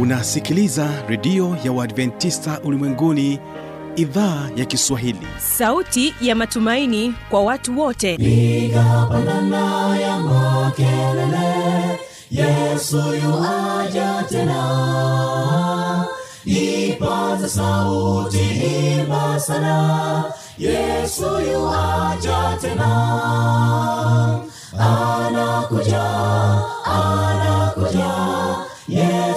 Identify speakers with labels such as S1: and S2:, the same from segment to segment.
S1: unasikiliza redio ya uadventista ulimwenguni idhaa ya kiswahili.
S2: Sauti ya matumaini kwa watu wote.
S3: Piga pandana ya makelele yesu yuaja tena. Ipaza sauti imba sana yesu yuaja tena. Anakuja anakuja yesu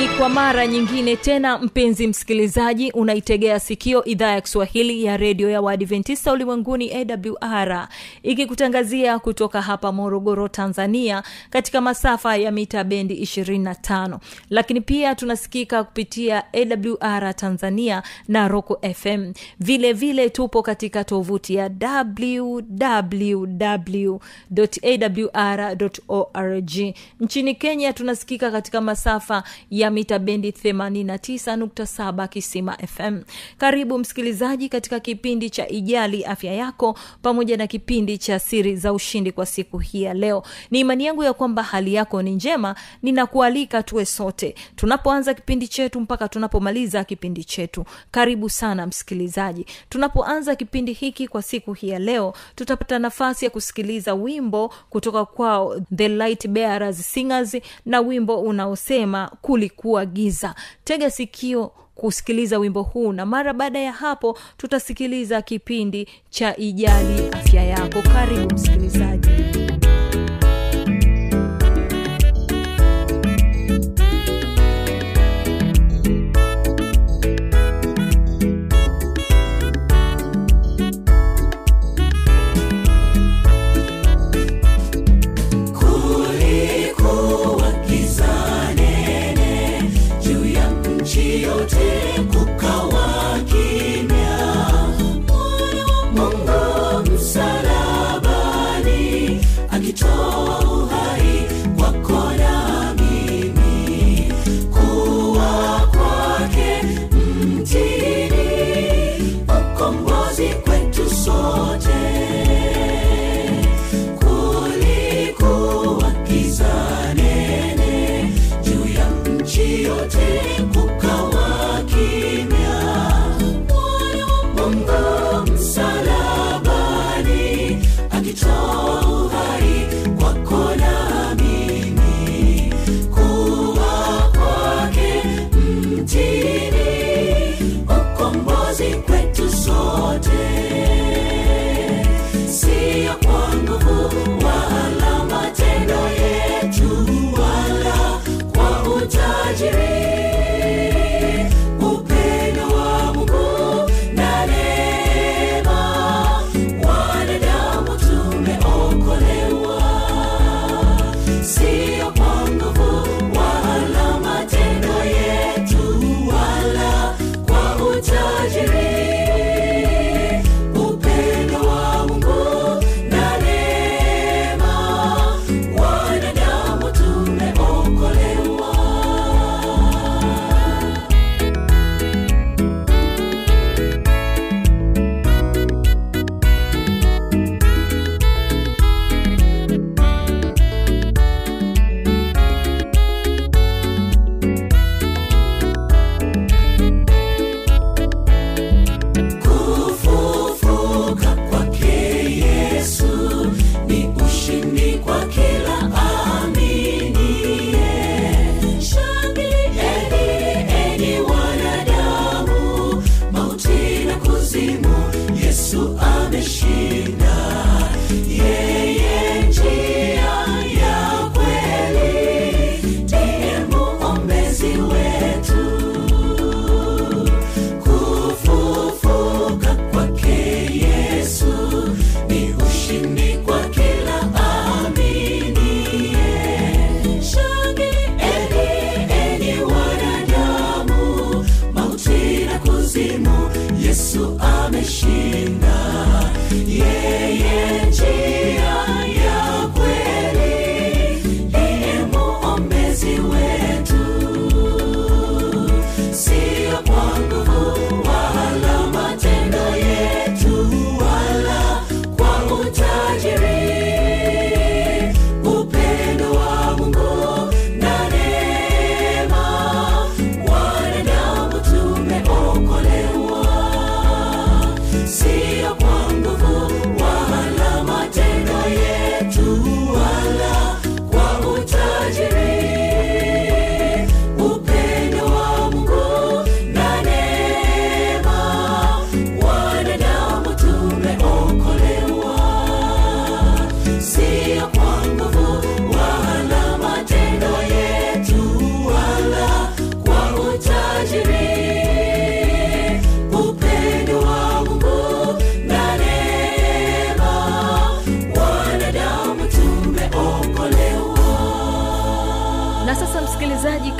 S2: ni kwa mara nyingine tena mpenzi msikilizaji unaitegea sikio idhaa ya kiswahili ya redio ya waadventista ulimwenguni awr ikikutangazia kutoka hapa morogoro tanzania katika masafa ya mita bendi 25 lakini pia tunasikika kupitia awr tanzania na roko fm vile vile tupo katika tovuti ya www.awr.org nchini kenya tunasikika katika masafa ya mita bendi 89.7 kisima fm karibu msikilizaji katika kipindi cha ijali afya yako pamoja na kipindi cha siri za ushindi kwa siku hii ya leo. Ni imani yangu ya kwamba hali yako ni njema ninakualika tuwe sote. Tunapoanza kipindi chetu mpaka tunapomaliza kipindi chetu. Karibu sana msikilizaji. Tunapoanza kipindi hiki kwa siku hii ya leo tutapata nafasi ya kusikiliza wimbo kutoka kwao the light bearers singers na wimbo unaosema kulikuwa giza tega sikio kusikiliza wimbo huu na mara baada ya hapo tutasikiliza kipindi cha ijali afya yako. Karibu msikilizaji
S3: akitoa uhai kwako na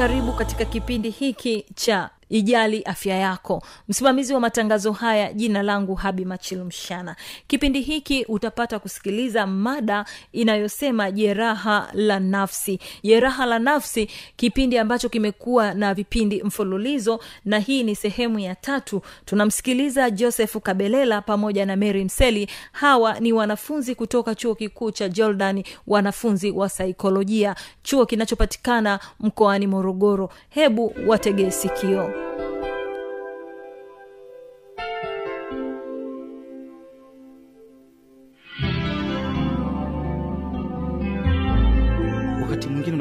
S2: karibu katika kipindi hiki cha ijali afya yako. Msimamizi wa matangazo haya jina langu habi machilumshana kipindi hiki utapata kusikiliza mada inayosema jeraha la nafsi. Jeraha la nafsi kipindi ambacho kimekuwa na vipindi mfululizo na hii ni sehemu ya tatu. Tunamsikiliza joseph kabelela pamoja na mary mseli. Hawa ni wanafunzi kutoka chuo kikuu cha jordan wanafunzi wa saikolojia chuo kinachopatikana mkoani morogoro. Hebu wategee sikio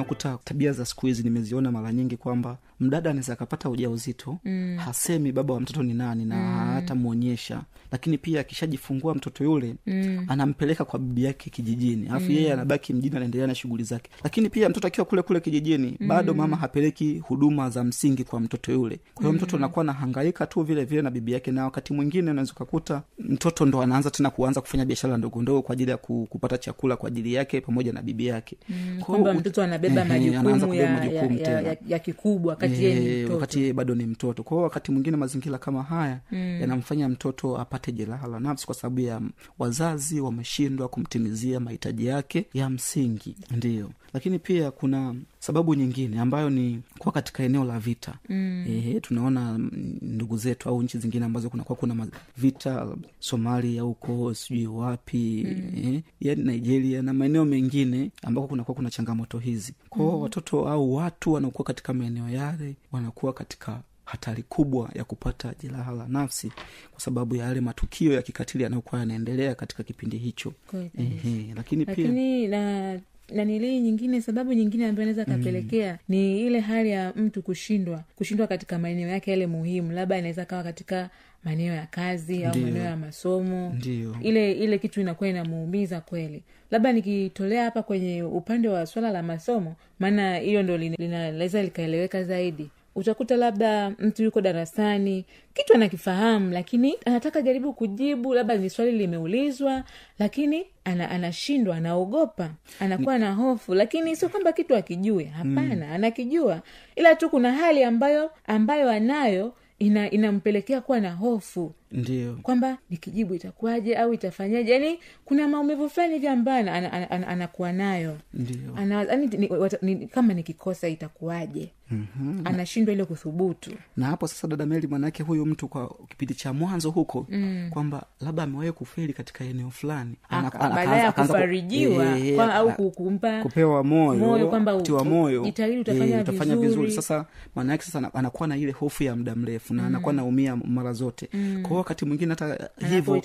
S4: unakuta tabia za siku hizi nimeziona mara nyingi kwamba mdada anaweza akapata ujauzito mm. hasemi baba wa mtoto ni nani na mm. hatamwonyesha lakini pia akishajifungua mtoto yule mm. anampeleka kwa bibi yake kijijini alafu mm. yeye anabaki mjini anaendelea na shughuli zake lakini pia mtoto akiwa kule kule kijijini mm. bado mama hapeleki huduma za msingi kwa mtoto yule kwa hiyo mtoto anakuwa nahangaika tu vile vile na bibi yake na wakati mwingine unaweza ukakuta mtoto ndo anaanza tena kuanza kufanya biashara ndogo ndogo kwa ajili ya kupata chakula kwa ajili yake pamoja na bibi yake
S5: Mm, kwamba mtoto anabeba majukumu ya, ya, ya, ya, ya kikubwa wakati mtoto.
S4: wakati bado ni mtoto. Kwa hiyo wakati mwingine mazingira kama haya mm. yanamfanya mtoto apate jeraha la nafsi kwa sababu ya wazazi wameshindwa kumtimizia mahitaji yake ya msingi. Ndiyo lakini pia kuna sababu nyingine ambayo ni kuwa katika eneo la vita mm. Ehe, tunaona mm, ndugu zetu au nchi zingine ambazo kunakuwa kuna vita somalia huko sijui wapi mm. e, nigeria na maeneo mengine ambako kunakuwa kuna changamoto hizi kwao mm. watoto au watu wanaokuwa katika maeneo yale wanakuwa katika hatari kubwa ya kupata jeraha la nafsi kwa sababu ya yale matukio ya kikatili yanayokuwa yanaendelea katika kipindi hicho Ehe, lakini pia
S5: na nanilii nyingine sababu nyingine ambayo inaweza kapelekea ni ile hali ya mtu kushindwa kushindwa katika maeneo yake yale muhimu labda inaweza kawa katika maeneo ya kazi au maeneo ya masomo.
S4: Ndiyo.
S5: ile ile kitu inakuwa inamuumiza kweli. Labda nikitolea hapa kwenye upande wa swala la masomo maana hiyo ndo lina- linaweza likaeleweka zaidi utakuta labda mtu yuko darasani kitu anakifahamu lakini anataka jaribu kujibu labda ni swali limeulizwa lakini ana, anashindwa anaogopa anakuwa na hofu lakini sio kwamba kitu akijue hapana anakijua ila tu kuna hali ambayo ambayo anayo ina inampelekea kuwa na hofu
S4: ndio.
S5: Kwamba nikijibu itakuwaje au itafanyaje? Yani kuna maumivu fulani hivi ambayo ana- ana- ana- ana- anakuwa nayo.
S4: Ndio.
S5: Ana, yani, ni, wata- ni, kama nikikosa itakuwaje? Mm-hmm. anashindwa ile kuthubutu.
S4: Na hapo sasa dada meli mwanaake huyu mtu kwa kipindi cha mwanzo huko mm. kwamba labda amewahi kufeli katika eneo fulani.
S5: Baadaye ya
S4: akaanza- akaanza
S5: kufarijiwa
S4: eh,
S5: au
S4: a-
S5: kumpa
S4: kupewa moyo,
S5: moyo kwamba u-
S4: kutiwa moyo.
S5: jitahidi utafanya
S4: utafanya
S5: vizuri.
S4: vizuri. Sasa maana sasa anakuwa na ile hofu ya muda mrefu na anakuwa naumia mara zote. Mm. kwa hiyo wakati mwingine hata hivyo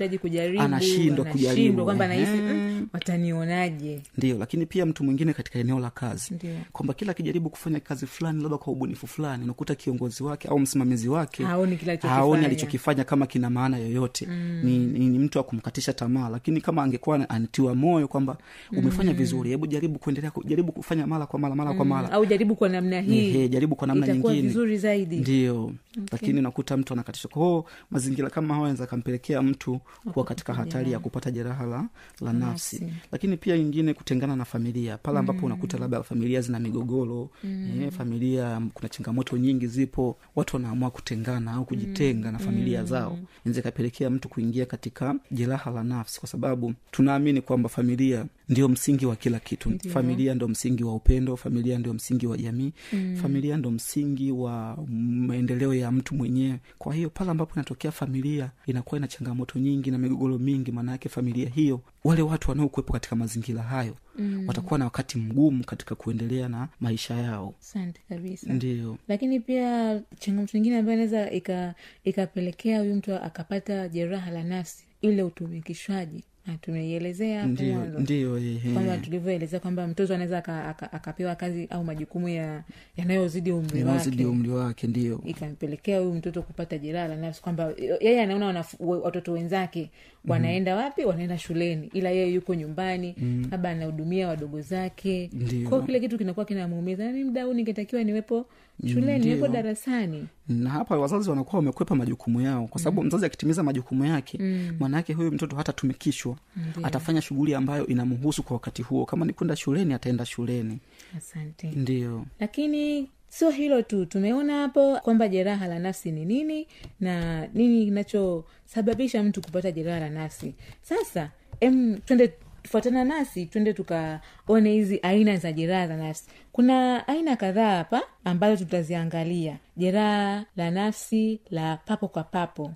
S4: anashindwa kujaribu.
S5: kwamba nahisi "Mm, watanionaje?
S4: Ndio lakini pia mtu mwingine katika eneo la kazi. Kwamba kila akijaribu kufanya kazi fulani labda kwa ubunifu fulani unakuta kiongozi wake au msimamizi wake
S5: Haoni alichokifanya.
S4: kama kina maana yoyote. Mm. ni, ni, ni mtu wa kumkatisha tamaa lakini kama angekuwa anatiwa moyo kwamba umefanya vizuri hebu jaribu kuendelea jaribu kufanya mara kwa mara mara kwa mara.
S5: Au jaribu kwa namna hii.
S4: jaribu kwa namna nyingine.
S5: vizuri zaidi.
S4: Ndio okay. lakini unakuta mtu anakatisha. Kwao mazingira kama hayo anaweza akampelekea mtu kuwa katika hatari ya kupata jeraha la, la nafsi. lakini pia ingine kutengana na familia. Pale ambapo unakuta labda familia zina migogoro mm. eh, familia kuna changamoto nyingi zipo watu wanaamua kutengana au kujitenga na familia zao. Inaweza ikapelekea mtu kuingia katika jeraha la nafsi kwa sababu tunaamini kwamba familia ndio msingi wa kila kitu.
S5: Ndiyo.
S4: familia ndio msingi wa upendo familia ndio msingi wa jamii mm. familia ndo msingi wa maendeleo ya mtu mwenyewe. Kwa hiyo pale ambapo inatokea familia inakuwa ina changamoto nyingi na migogoro mingi maana yake familia hiyo wale watu wanaokuwepo katika mazingira hayo mm. watakuwa na wakati mgumu katika kuendelea na maisha yao.
S5: Asante kabisa.
S4: Ndio.
S5: Lakini pia changamoto nyingine ambayo inaweza ika- ikapelekea huyu mtu akapata jeraha la nafsi ile utumikishwaji tumeielezea hapo
S4: ndio
S5: kwamba tulivyoelezea kwamba mtoto anaweza aka- aka- akapewa kazi au majukumu ya yanayozidi umri wake.
S4: umri wake ndio.
S5: Ikampelekea huyu mtoto kupata jeraha la nafsi kwamba yeye anaona watoto wenzake wanaenda wapi? Wanaenda shuleni. Ila yeye yuko nyumbani labda anahudumia wadogo zake. Kwao kile kitu kinakuwa kinamuumiza. Ni mda huu ningetakiwa niwepo shuleni niwepo darasani
S4: na hapa wazazi wanakuwa wamekwepa majukumu yao. Kwa sababu mm. mzazi akitimiza majukumu yake mm. maanaake huyu mtoto hatatumikishwa atafanya shughuli ambayo inamhusu kwa wakati huo. Kama ni kwenda shuleni ataenda shuleni.
S5: Asante.
S4: Ndio.
S5: Lakini sio hilo tu tumeona hapo kwamba jeraha la nafsi ni nini na nini kinachosababisha mtu kupata jeraha la nafsi. Sasa em twende fuatana nasi twende tukaone hizi aina za jeraha za nafsi. Kuna aina kadhaa hapa ambazo tutaziangalia. Jeraha la nafsi la papo kwa papo.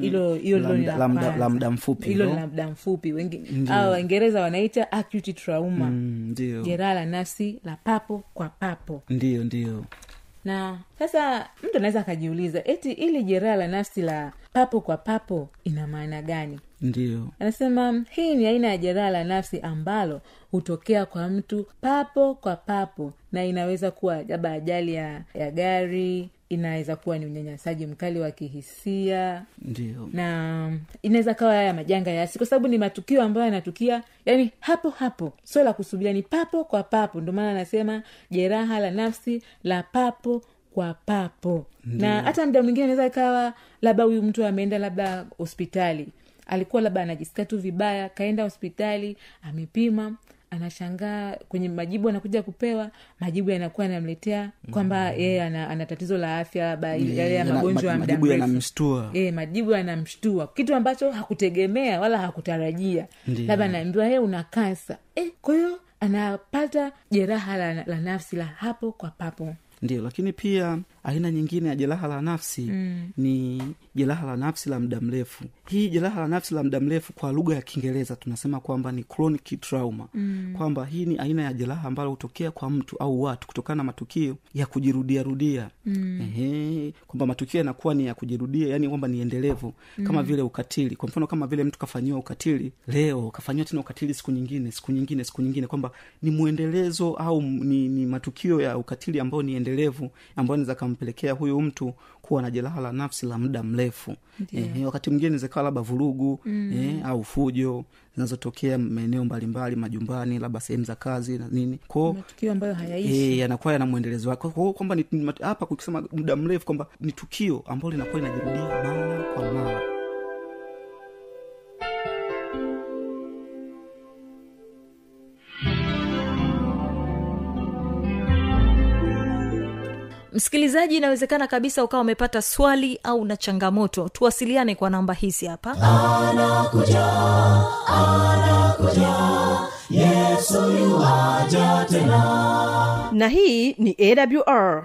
S5: Hilo mm-hmm.
S4: la muda- mfupi
S5: hilo la muda mfupi. Wengi- waingereza wanaita acute trauma.
S4: Mm,
S5: jeraha la nafsi la papo kwa papo.
S4: Ndio ndio.
S5: Na sasa mtu anaweza akajiuliza eti ili jeraha la nafsi la papo kwa papo ina maana gani?
S4: Ndio.
S5: Anasema hii ni aina ya jeraha la nafsi ambalo hutokea kwa mtu papo kwa papo na inaweza kuwa labda ajali ya, ya gari inaweza kuwa ni unyanyasaji mkali wa kihisia
S4: ndio.
S5: na inaweza kawa haya majanga ya asili kwa sababu ni matukio ambayo yanatukia yani hapo hapo sio la kusubiria ni papo kwa papo. Ndio maana anasema jeraha la nafsi la papo kwa papo. Na hata mda mwingine anaweza ikawa labda huyu mtu ameenda labda hospitali. Alikuwa labda anajisikia tu vibaya kaenda hospitali amepima anashangaa kwenye majibu anakuja kupewa majibu yanakuwa yanamletea kwamba yeye ana, ana tatizo la afya labda yale ya magonjwa ya muda
S4: majibu
S5: mrefu.
S4: Yanamshtua
S5: e, majibu yanamshtua. Kitu ambacho hakutegemea wala hakutarajia. Labda anaambiwa he una kansa. E, kwa hiyo anapata jeraha la, la nafsi la hapo kwa papo
S4: ndio lakini pia aina nyingine ya jeraha la nafsi mm. ni jeraha la nafsi la muda mrefu hii jeraha la nafsi la muda mrefu kwa lugha ya kiingereza tunasema kwamba ni chronic trauma mm. kwamba hii ni aina ya jeraha ambalo hutokea kwa mtu au watu kutokana na matukio ya kujirudiarudia mm. Ehe, kwamba matukio yanakuwa ni ya kujirudia yani kwamba ni endelevu mm. kama vile ukatili kwa mfano kama vile mtu kafanyiwa ukatili leo kafanyiwa tena ukatili siku nyingine siku nyingine siku nyingine kwamba ni mwendelezo au ni, ni matukio ya ukatili ambayo ni endelevu ambayo inaweza kampelekea huyu mtu kuwa na jeraha la nafsi la muda mrefu. Eh, wakati mwingine inawezekawa labda vurugu mm. eh, au fujo zinazotokea maeneo mbalimbali majumbani labda sehemu za kazi na nini. Kwao
S5: ambayo hayaishi.
S4: E, yanakuwa yana mwendelezo wake. Kwa hiyo kwamba hapa kukisema muda mrefu kwamba ni tukio ambalo linakuwa linajirudia mara kwa mara
S2: msikilizaji inawezekana kabisa ukawa umepata swali au na changamoto. Tuwasiliane kwa namba hizi hapa.
S6: Na hii ni awr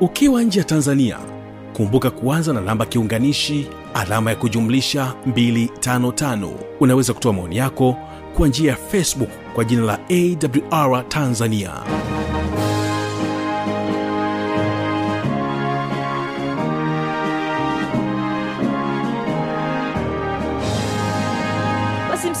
S1: ukiwa nje ya tanzania kumbuka kuanza na namba kiunganishi alama ya kujumlisha 255 unaweza kutoa maoni yako kwa njia ya facebook kwa jina la awr tanzania.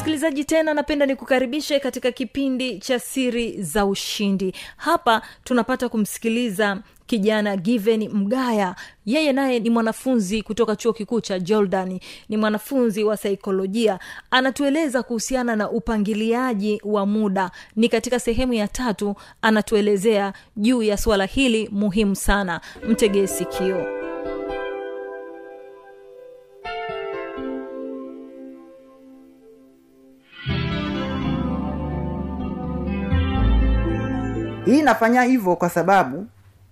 S2: Msikilizaji tena napenda nikukaribishe katika kipindi cha siri za ushindi. Hapa tunapata kumsikiliza kijana given mgaya. Yeye naye ni mwanafunzi kutoka chuo kikuu cha jordan ni mwanafunzi wa saikolojia. Anatueleza kuhusiana na upangiliaji wa muda. Ni katika sehemu ya tatu anatuelezea juu ya suala hili muhimu sana. Mtegee sikio.
S7: Hii inafanya hivyo kwa sababu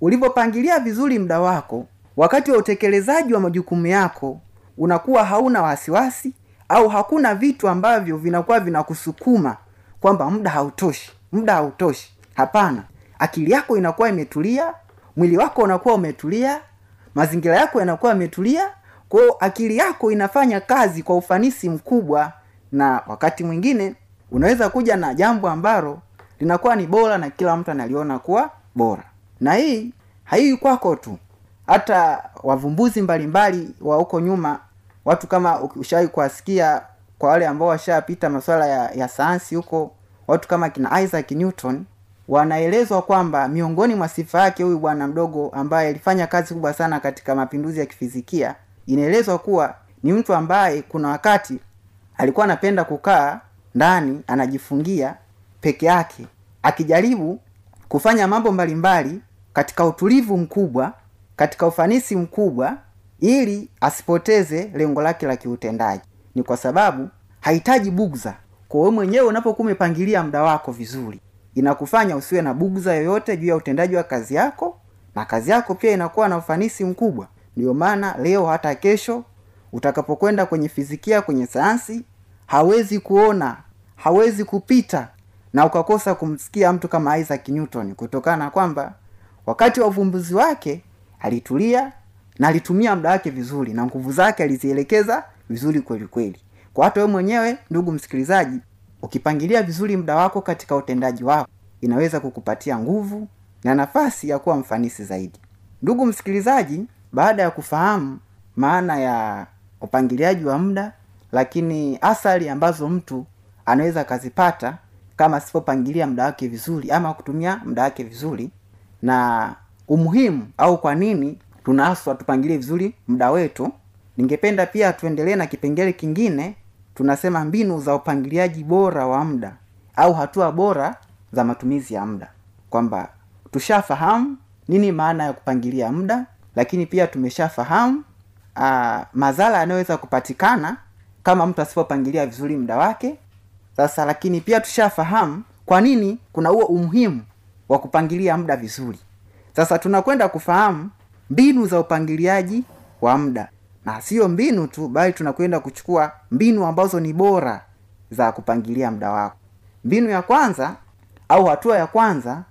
S7: ulivyopangilia vizuri muda wako wakati wa utekelezaji wa majukumu yako unakuwa hauna wasiwasi au hakuna vitu ambavyo vinakuwa vinakusukuma kwamba muda hautoshi muda hautoshi. Hapana. Akili yako inakuwa imetulia mwili wako unakuwa umetulia mazingira yako yanakuwa yametulia kwao akili yako inafanya kazi kwa ufanisi mkubwa na wakati mwingine unaweza kuja na jambo ambalo linakuwa ni bora na kila mtu analiona kuwa bora na hii haiwi kwako tu. Hata wavumbuzi mbalimbali wa huko nyuma watu kama ushawahi kuwasikia kwa wale ambao washapita masuala ya, ya sayansi huko watu kama kina isaac newton wanaelezwa kwamba miongoni mwa sifa yake huyu bwana mdogo ambaye alifanya kazi kubwa sana katika mapinduzi ya kifizikia inaelezwa kuwa ni mtu ambaye kuna wakati alikuwa anapenda kukaa ndani anajifungia peke yake akijaribu kufanya mambo mbalimbali katika utulivu mkubwa katika ufanisi mkubwa ili asipoteze lengo lake la kiutendaji. Ni kwa sababu hahitaji bugza. Kwa mwenyewe unapokuwa umepangilia muda wako vizuri inakufanya usiwe na bugza yoyote juu ya utendaji wa kazi yako na kazi yako pia inakuwa na ufanisi mkubwa. Ndio maana leo hata kesho utakapokwenda kwenye fizikia kwenye sayansi hawezi kuona hawezi kupita na ukakosa kumsikia mtu kama isaac newton kutokana na kwamba wakati wa uvumbuzi wake alitulia na alitumia muda wake vizuri na nguvu zake alizielekeza vizuri kweli kweli. Kwa hata wewe mwenyewe ndugu msikilizaji ukipangilia vizuri muda wako katika utendaji wako inaweza kukupatia nguvu na nafasi ya kuwa mfanisi zaidi. Ndugu msikilizaji baada ya kufahamu maana ya upangiliaji wa muda lakini athari ambazo mtu anaweza akazipata kama asipopangilia muda wake vizuri ama kutumia muda wake vizuri na umuhimu au kwa nini tunaaswa tupangilie vizuri muda wetu. Ningependa pia tuendelee na kipengele kingine tunasema mbinu za upangiliaji bora wa muda au hatua bora za matumizi ya muda. Kwamba tushafahamu nini maana ya kupangilia muda lakini pia tumeshafahamu uh, madhara yanayoweza kupatikana kama mtu asipopangilia vizuri muda wake. Sasa lakini pia tushafahamu kwa nini kuna huo umuhimu wa kupangilia muda vizuri. Sasa tunakwenda kufahamu mbinu za upangiliaji wa muda. Na sio mbinu tu bali tunakwenda kuchukua mbinu ambazo ni bora za kupangilia muda wako. Mbinu ya kwanza au hatua ya kwanza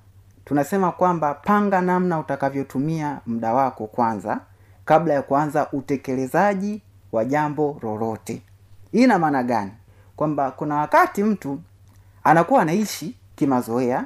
S7: tunasema kwamba panga namna utakavyotumia muda wako kwanza kabla ya kuanza utekelezaji wa jambo lolote. Hii ina maana gani? Kwamba kuna wakati mtu anakuwa anaishi kimazoea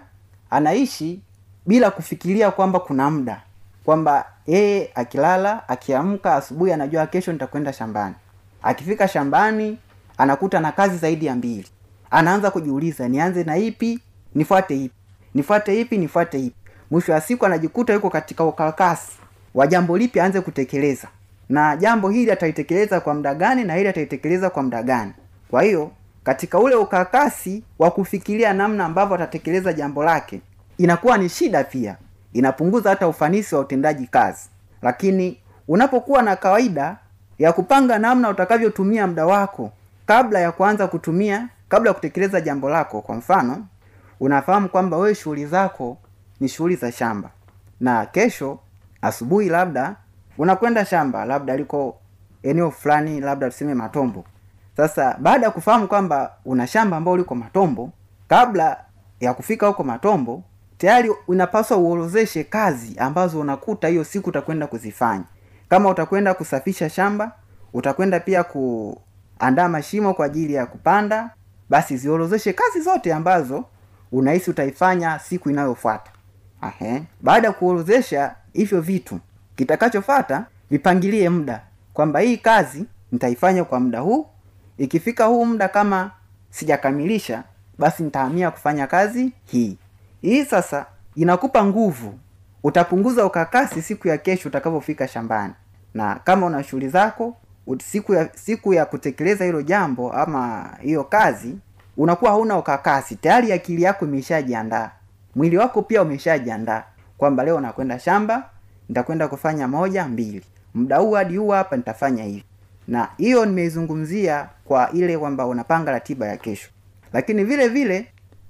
S7: anaishi bila kufikiria kwamba kuna muda kwamba yeye akilala akiamka asubuhi anajua kesho nitakwenda shambani. Akifika shambani anakuta na kazi zaidi ya mbili. Anaanza kujiuliza nianze na ipi nifuate ipi? Nifuate ipi nifuate ipi? Mwisho wa siku anajikuta yuko katika ukarakasi wa jambo lipi aanze kutekeleza. Na jambo hili atalitekeleza kwa muda gani na hili atalitekeleza kwa muda gani? Kwa hiyo katika ule ukakasi wa kufikiria namna ambavyo atatekeleza jambo lake inakuwa ni shida pia. Inapunguza hata ufanisi wa utendaji kazi. Lakini unapokuwa na kawaida ya kupanga namna utakavyotumia muda wako kabla ya kuanza kutumia kabla ya kutekeleza jambo lako kwa mfano unafahamu kwamba wewe shughuli zako ni shughuli za shamba. Na kesho asubuhi labda unakwenda shamba labda liko eneo fulani labda tuseme matombo sasa baada ya kufahamu kwamba una shamba ambao liko matombo kabla ya kufika huko matombo tayari unapaswa uorozeshe kazi ambazo unakuta hiyo siku utakwenda kuzifanya. Kama utakwenda kusafisha shamba utakwenda pia kuandaa mashimo kwa ajili ya kupanda basi ziorozeshe kazi zote ambazo unahisi utaifanya siku inayofuata. Baada ya kuorozesha hivyo vitu kitakachofata vipangilie muda kwamba hii kazi nitaifanya kwa muda huu ikifika huu muda kama sijakamilisha basi nitahamia kufanya kazi hii. Hii sasa inakupa nguvu. Utapunguza ukakasi siku ya kesho utakapofika shambani. Na kama una shughuli zako siku ya siku ya kutekeleza hilo jambo ama hiyo kazi unakuwa hauna ukakasi. Tayari akili yako imeshajiandaa. Mwili wako pia umeshajiandaa. Kwamba leo nakwenda shamba nitakwenda kufanya moja mbili. Muda huu hadi huu hapa nitafanya hivi na hiyo nimeizungumzia kwa ile kwamba unapanga ratiba ya kesho. Lakini vile vile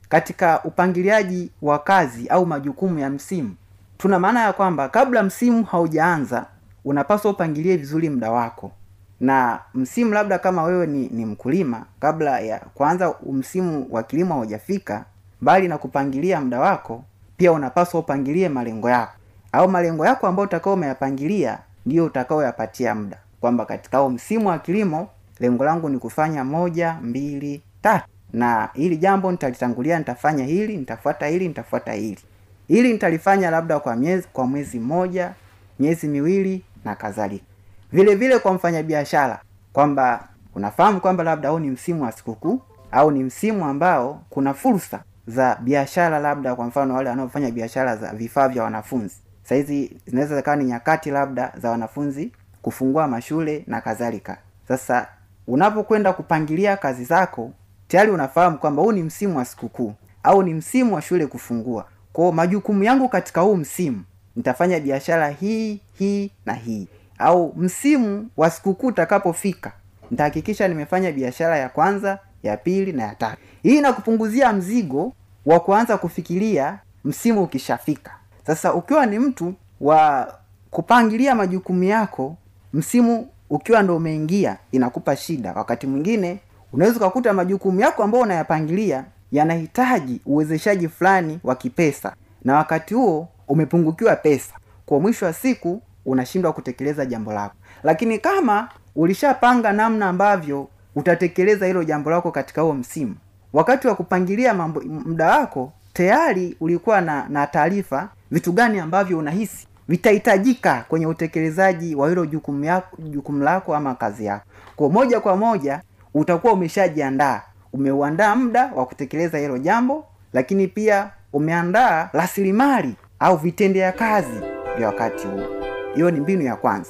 S7: katika upangiliaji wa kazi au majukumu ya msimu tuna maana ya kwamba kabla msimu haujaanza unapaswa upangilie vizuri muda wako. Na msimu labda kama wewe ni, ni mkulima kabla ya kwanza msimu wa kilimo haujafika mbali na kupangilia muda wako pia unapaswa upangilie malengo yako. Au malengo yako ambayo utakao umeyapangilia ndiyo utakaoyapatia muda kwamba katika huo msimu wa kilimo lengo langu ni kufanya moja mbili tatu. Na hili jambo nitalitangulia nitafanya hili nitafuata hili nitafuata hili. Hili nitalifanya labda kwa miezi kwa mwezi mmoja miezi miwili na kadhalika. Vile vile kwa mfanyabiashara kwamba unafahamu kwamba labda huu ni msimu wa sikukuu au ni msimu ambao kuna fursa za biashara labda kwa mfano wale wanaofanya biashara za vifaa vya wanafunzi. Saizi zinaweza zikawa ni nyakati labda za wanafunzi kufungua mashule na kadhalika. Sasa unapokwenda kupangilia kazi zako tayari unafahamu kwamba huu ni msimu wa sikukuu au ni msimu wa shule kufungua. Kwao majukumu yangu katika huu msimu nitafanya biashara hii hii na hii. Au msimu wa sikukuu utakapofika nitahakikisha nimefanya biashara ya kwanza ya pili na ya tatu. Hii inakupunguzia mzigo wa kuanza kufikiria msimu ukishafika. Sasa ukiwa ni mtu wa kupangilia majukumu yako msimu ukiwa ndo umeingia inakupa shida. Wakati mwingine unaweza ukakuta majukumu yako ambayo unayapangilia yanahitaji uwezeshaji fulani wa kipesa. Na wakati huo umepungukiwa pesa. Kwa mwisho wa siku unashindwa kutekeleza jambo lako. Lakini kama ulishapanga namna ambavyo utatekeleza hilo jambo lako katika huo msimu wakati wa kupangilia mambo muda wako tayari ulikuwa na na taarifa vitu gani ambavyo unahisi vitahitajika kwenye utekelezaji wa hilo jukumu lako ama kazi yako. Kwa moja kwa moja utakuwa umeshajiandaa. Umeuandaa muda wa kutekeleza hilo jambo lakini pia umeandaa rasilimali au vitendea kazi vya wakati huo. Hiyo ni mbinu ya kwanza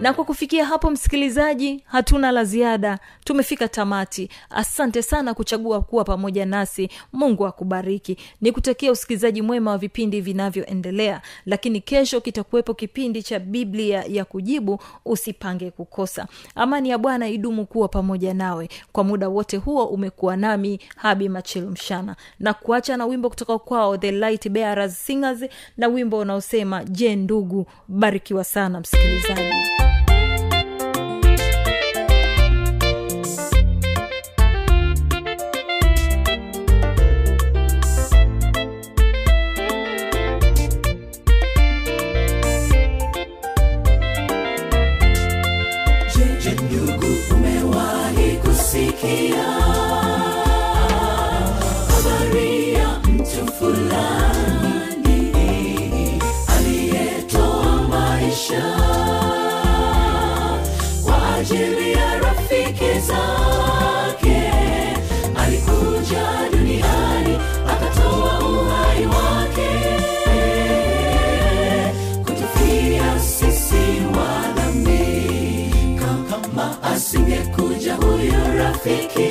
S2: na kwa kufikia hapo msikilizaji hatuna la ziada. Tumefika tamati. Asante sana kuchagua kuwa pamoja nasi. Mungu akubariki. Ni kutakia usikilizaji mwema wa vipindi vinavyoendelea. Lakini kesho kitakuwepo kipindi cha biblia ya kujibu usipange kukosa. Amani ya bwana idumu kuwa pamoja nawe. Kwa muda wote huo umekuwa nami habi machelu mshana. Na kuacha na wimbo kutoka kwao the light bearers singers na wimbo unaosema je ndugu barikiwa sana msikilizaji
S3: He rafiki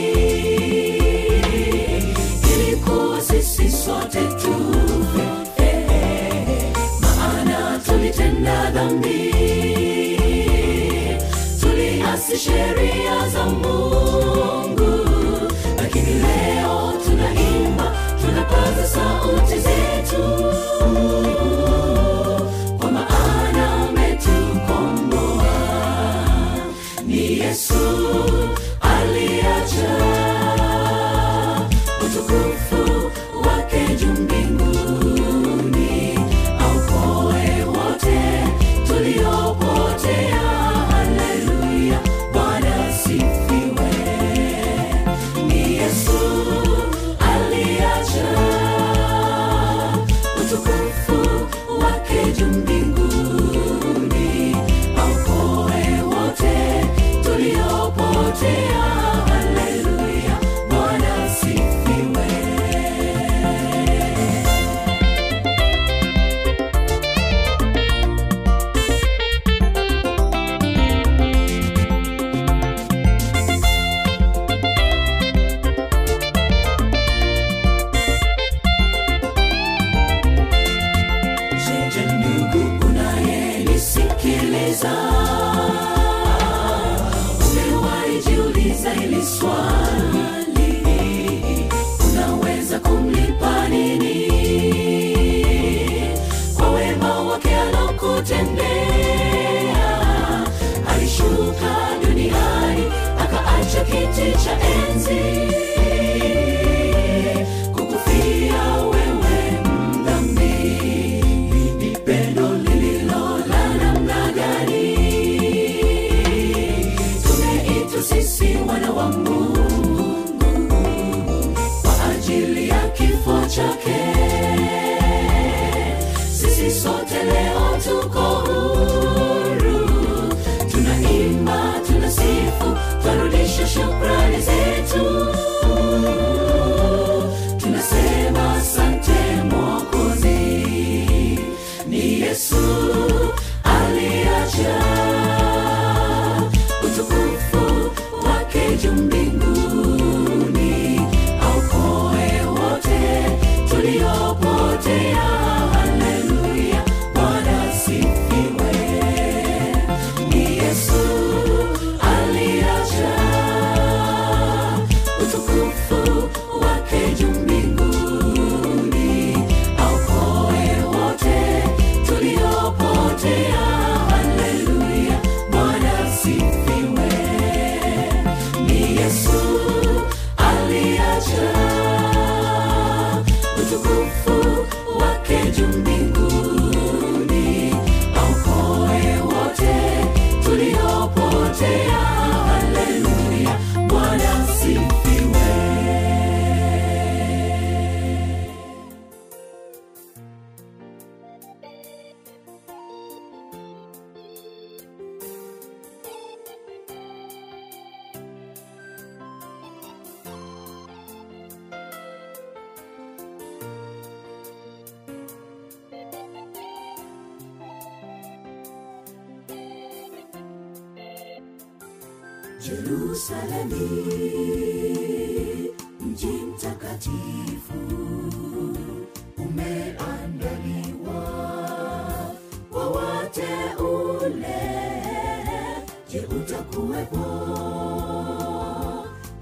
S3: Je,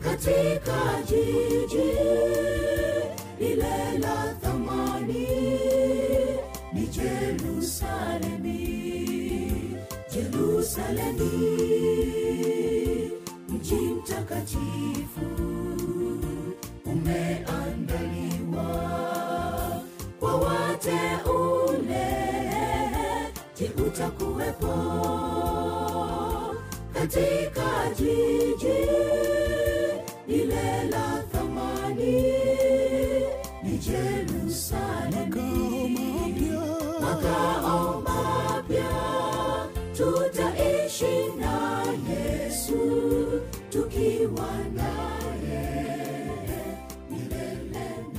S3: katika jiji lile la thamani? Ni Jerusalemi, Jerusalemi, mji mtakatifu umeandaliwa kwa wateule. Je, utakuwepo katika jiji lile la thamani?